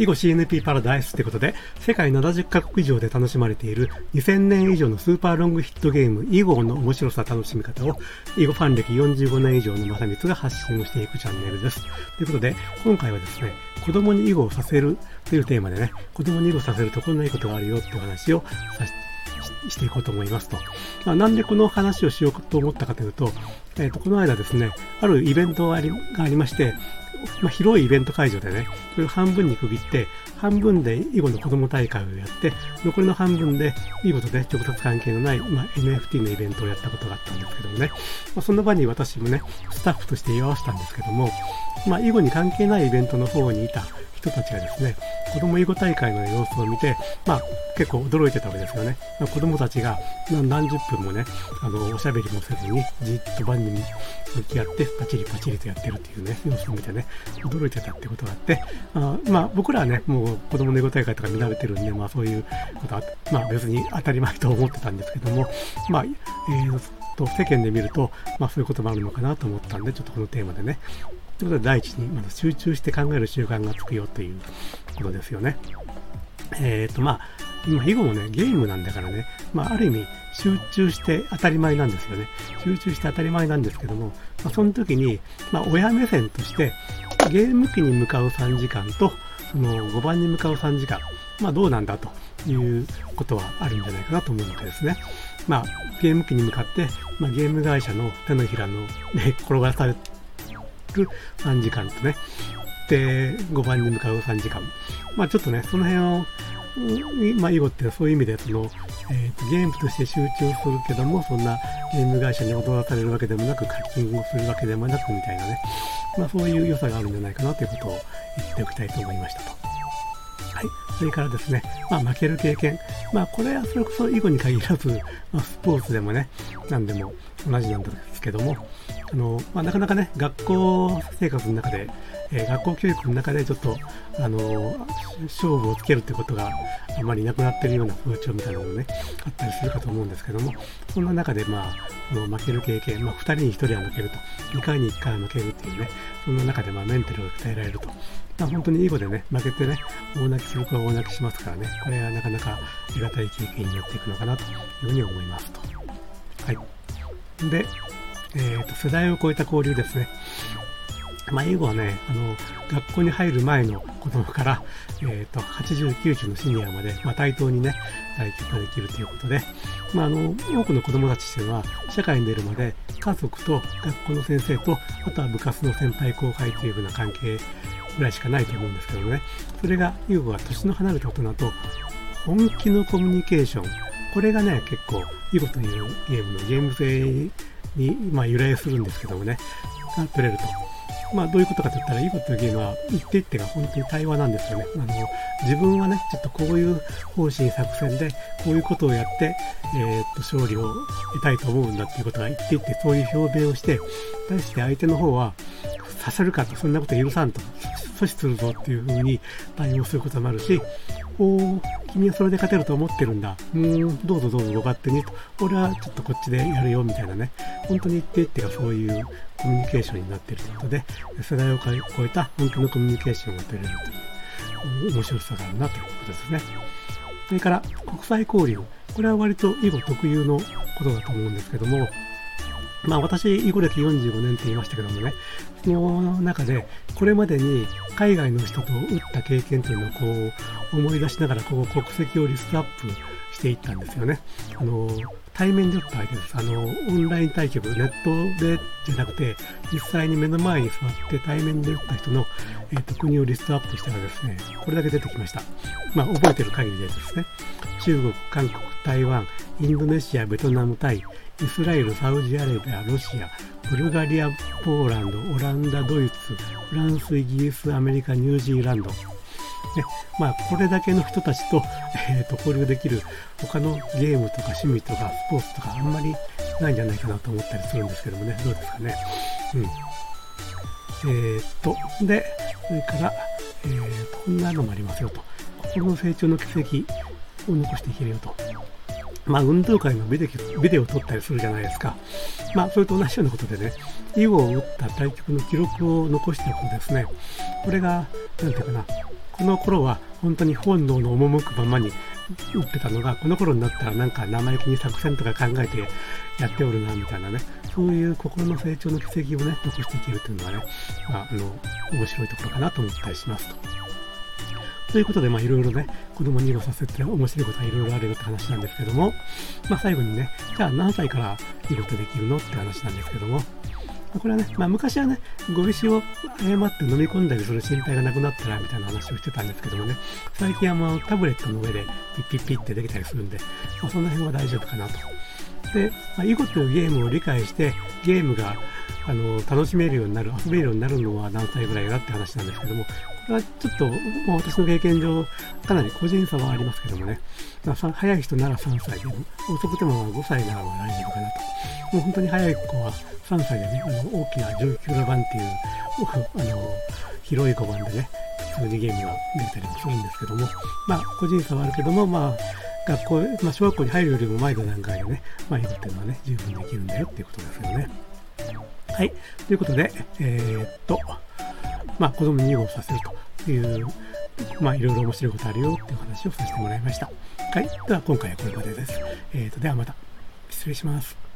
囲碁 CNP パラダイスってことで、世界70カ国以上で楽しまれている2000年以上のスーパーロングヒットゲーム、囲碁の面白さ楽しみ方を、囲碁ファン歴45年以上の正光が発信をしていくチャンネルです。ということで、今回はですね、子供に囲碁をさせるというテーマでね、子供に囲碁させるとこんないいことがあるよっていう話をさしていこうと思いますと。まあ、なんでこの話をしようと思ったかというと、えっ、ー、と、この間ですね、あるイベントがありがありまして、まあ、広いイベント会場でね、それを半分に区切って、半分で囲碁の子供大会をやって、残りの半分で囲碁とね、直接関係のない、まあ、NFT のイベントをやったことがあったんですけどもね、まあ、その場に私もね、スタッフとして居合わせたんですけども、まあ、囲碁に関係ないイベントの方にいた人たちがですね、子供囲碁大会の様子を見て、まあ、結構驚いてたわけですよね。まあ、子供たちが何十分もね、あの、おしゃべりもせずに、じっと番に向き合って、パチリパチリとやってるっていうね、様子を見てね、驚いてたってことがあって、あまあ、僕らはね、もう子供の囲碁大会とか見られてるんで、まあ、そういうことは、まあ、別に当たり前と思ってたんですけども、まあ、えーと世間で見ると、まあそういうこともあるのかなと思ったんで、ちょっとこのテーマでね、ということで第一にまず集中して考える習慣がつくよということですよね。えっ、ー、とまあ今囲碁もねゲームなんだからね、まあ、ある意味集中して当たり前なんですよね。集中して当たり前なんですけども、まあ、その時に、まあ、親目線としてゲーム機に向かう3時間とその5番に向かう3時間、まあ、どうなんだということはあるんじゃないかなと思うわけですね。まあ、ゲーム機に向かって、まあ、ゲーム会社の手のひらの、ね、転がされる3時間とね、で、5番に向かう3時間。まあちょっとね、その辺を、まあ囲碁ってそういう意味で、その、えーと、ゲームとして集中するけども、そんなゲーム会社に踊らされるわけでもなく、課金をするわけでもなくみたいなね、まあそういう良さがあるんじゃないかなということを言っておきたいと思いましたと。はい。それからですね、まあ負ける経験。まあこれはそれこそ囲碁に限らず、まあ、スポーツでもね、何でも同じなんですけども、あの、まあ、なかなかね、学校生活の中で、えー、学校教育の中でちょっと、あの勝負をつけるってことがあまりなくなってるような風潮みたいなのもね、あったりするかと思うんですけども、そんな中で、まあ、この負ける経験、まあ、2人に1人は負けると、2回に1回は負けるっていうね、そんな中で、まあ、メンタルが鍛えられると。まあ、本当にいい子でね、負けてね、大泣きする子は大泣きしますからね、これはなかなかありがたい経験になっていくのかなというふうに思いますと。はい。で、えーと、世代を超えた交流ですね。まあ、英語はね、あの、学校に入る前の子供から、えっ、ー、と、80、90のシニアまで、まあ、対等にね、対局ができるということで、まあ、あの、多くの子供たちっていうのは、社会に出るまで、家族と学校の先生と、あとは部活の先輩後輩というふうな関係ぐらいしかないと思うんですけどね、それが、優子が年の離れた大人と、本気のコミュニケーション、これがね、結構、囲碁というゲームのゲーム性に、まあ、由来するんですけどもね、が取れると。まあ、どういうことかと言ったら、いいことというゲームは、一手一手が本当に対話なんですよね。あの、自分はね、ちょっとこういう方針作戦で、こういうことをやって、えー、っと、勝利を得たいと思うんだっていうことが一手一手そういう表明をして、対して相手の方は、させるかと、そんなこと許さんと、阻止するぞっていうふうに対応することもあるし、お君はそれで勝てると思ってるんだ。うん、どうぞどうぞご勝手にと。俺はちょっとこっちでやるよ、みたいなね。本当に一定っていうかそういうコミュニケーションになっているということで、世代を超えた本当のコミュニケーションが取れるという面白さがあるなということですね。それから国際交流。これは割と囲碁特有のことだと思うんですけども、まあ私、囲碁歴45年って言いましたけどもね、その中で、これまでに海外の人と打った経験というのをこう思い出しながら、こう国籍をリストアップしていったんですよね。あの、対面で打った相手です。あの、オンライン対局、ネットでじゃなくて、実際に目の前に座って対面で打った人の、えーと、国をリストアップしたらですね、これだけ出てきました。まあ、覚えてる限りでですね、中国、韓国、台湾、インドネシア、ベトナム、タイ、イスラエル、サウジアラビア、ロシア、ブルガリア、ポーランド、オランダ、ドイツ、フランス、イギリス、アメリカ、ニュージーランド。ね、まあ、これだけの人たちと、えーと、交流できる他のゲームとか趣味とかスポーツとかあんまりないんじゃないかなと思ったりするんですけどもね、どうですかね。うん。えー、っと、で、それから、えー、こんなのもありますよと。心の成長の軌跡を残していけるよと。まあ、運動会のビデビデオを撮ったりするじゃないですか。まあ、それと同じようなことでね、囲碁を打った対局の記録を残しておくとですね、これが、なんていうかな、この頃は本当に本能の赴くままに打ってたのが、この頃になったらなんか生意気に作戦とか考えてやっておるな、みたいなね、そういう心の成長の軌跡をね、残していけるというのはね、まあ、あの、面白いところかなと思ったりしますと。ということで、まあいろいろね、子供に囲碁させて面白いことはいろいろあるよって話なんですけども、まあ最後にね、じゃあ何歳から囲碁ってできるのって話なんですけども、これはね、まあ昔はね、碁石を誤って飲み込んだりする心配がなくなったらみたいな話をしてたんですけどもね、最近はもうタブレットの上でピッピッピッってできたりするんで、まあその辺は大丈夫かなと。で、まあ、囲碁というゲームを理解して、ゲームがあの楽しめるようになる、遊べるようになるのは何歳ぐらいだって話なんですけども、これはちょっと、まあ、私の経験上、かなり個人差はありますけどもね、まあ、早い人なら3歳でも、遅くても5歳なら大丈夫かなと。もう本当に早い子は3歳でね、あの大きな上級の版っていう、あの広い碁盤でね、普通にゲームができたりもするんですけども、まあ、個人差はあるけども、まあ、学校、まあ、小学校に入るよりも前の段階でね、まあ、いるっていうのはね、十分できるんだよっていうことですよね。はい。ということで、えー、っと、まあ、子供に囲碁をさせるという、まあ、いろいろ面白いことあるよっていう話をさせてもらいました。はい。では、今回はこれまでです。えー、っと、ではまた、失礼します。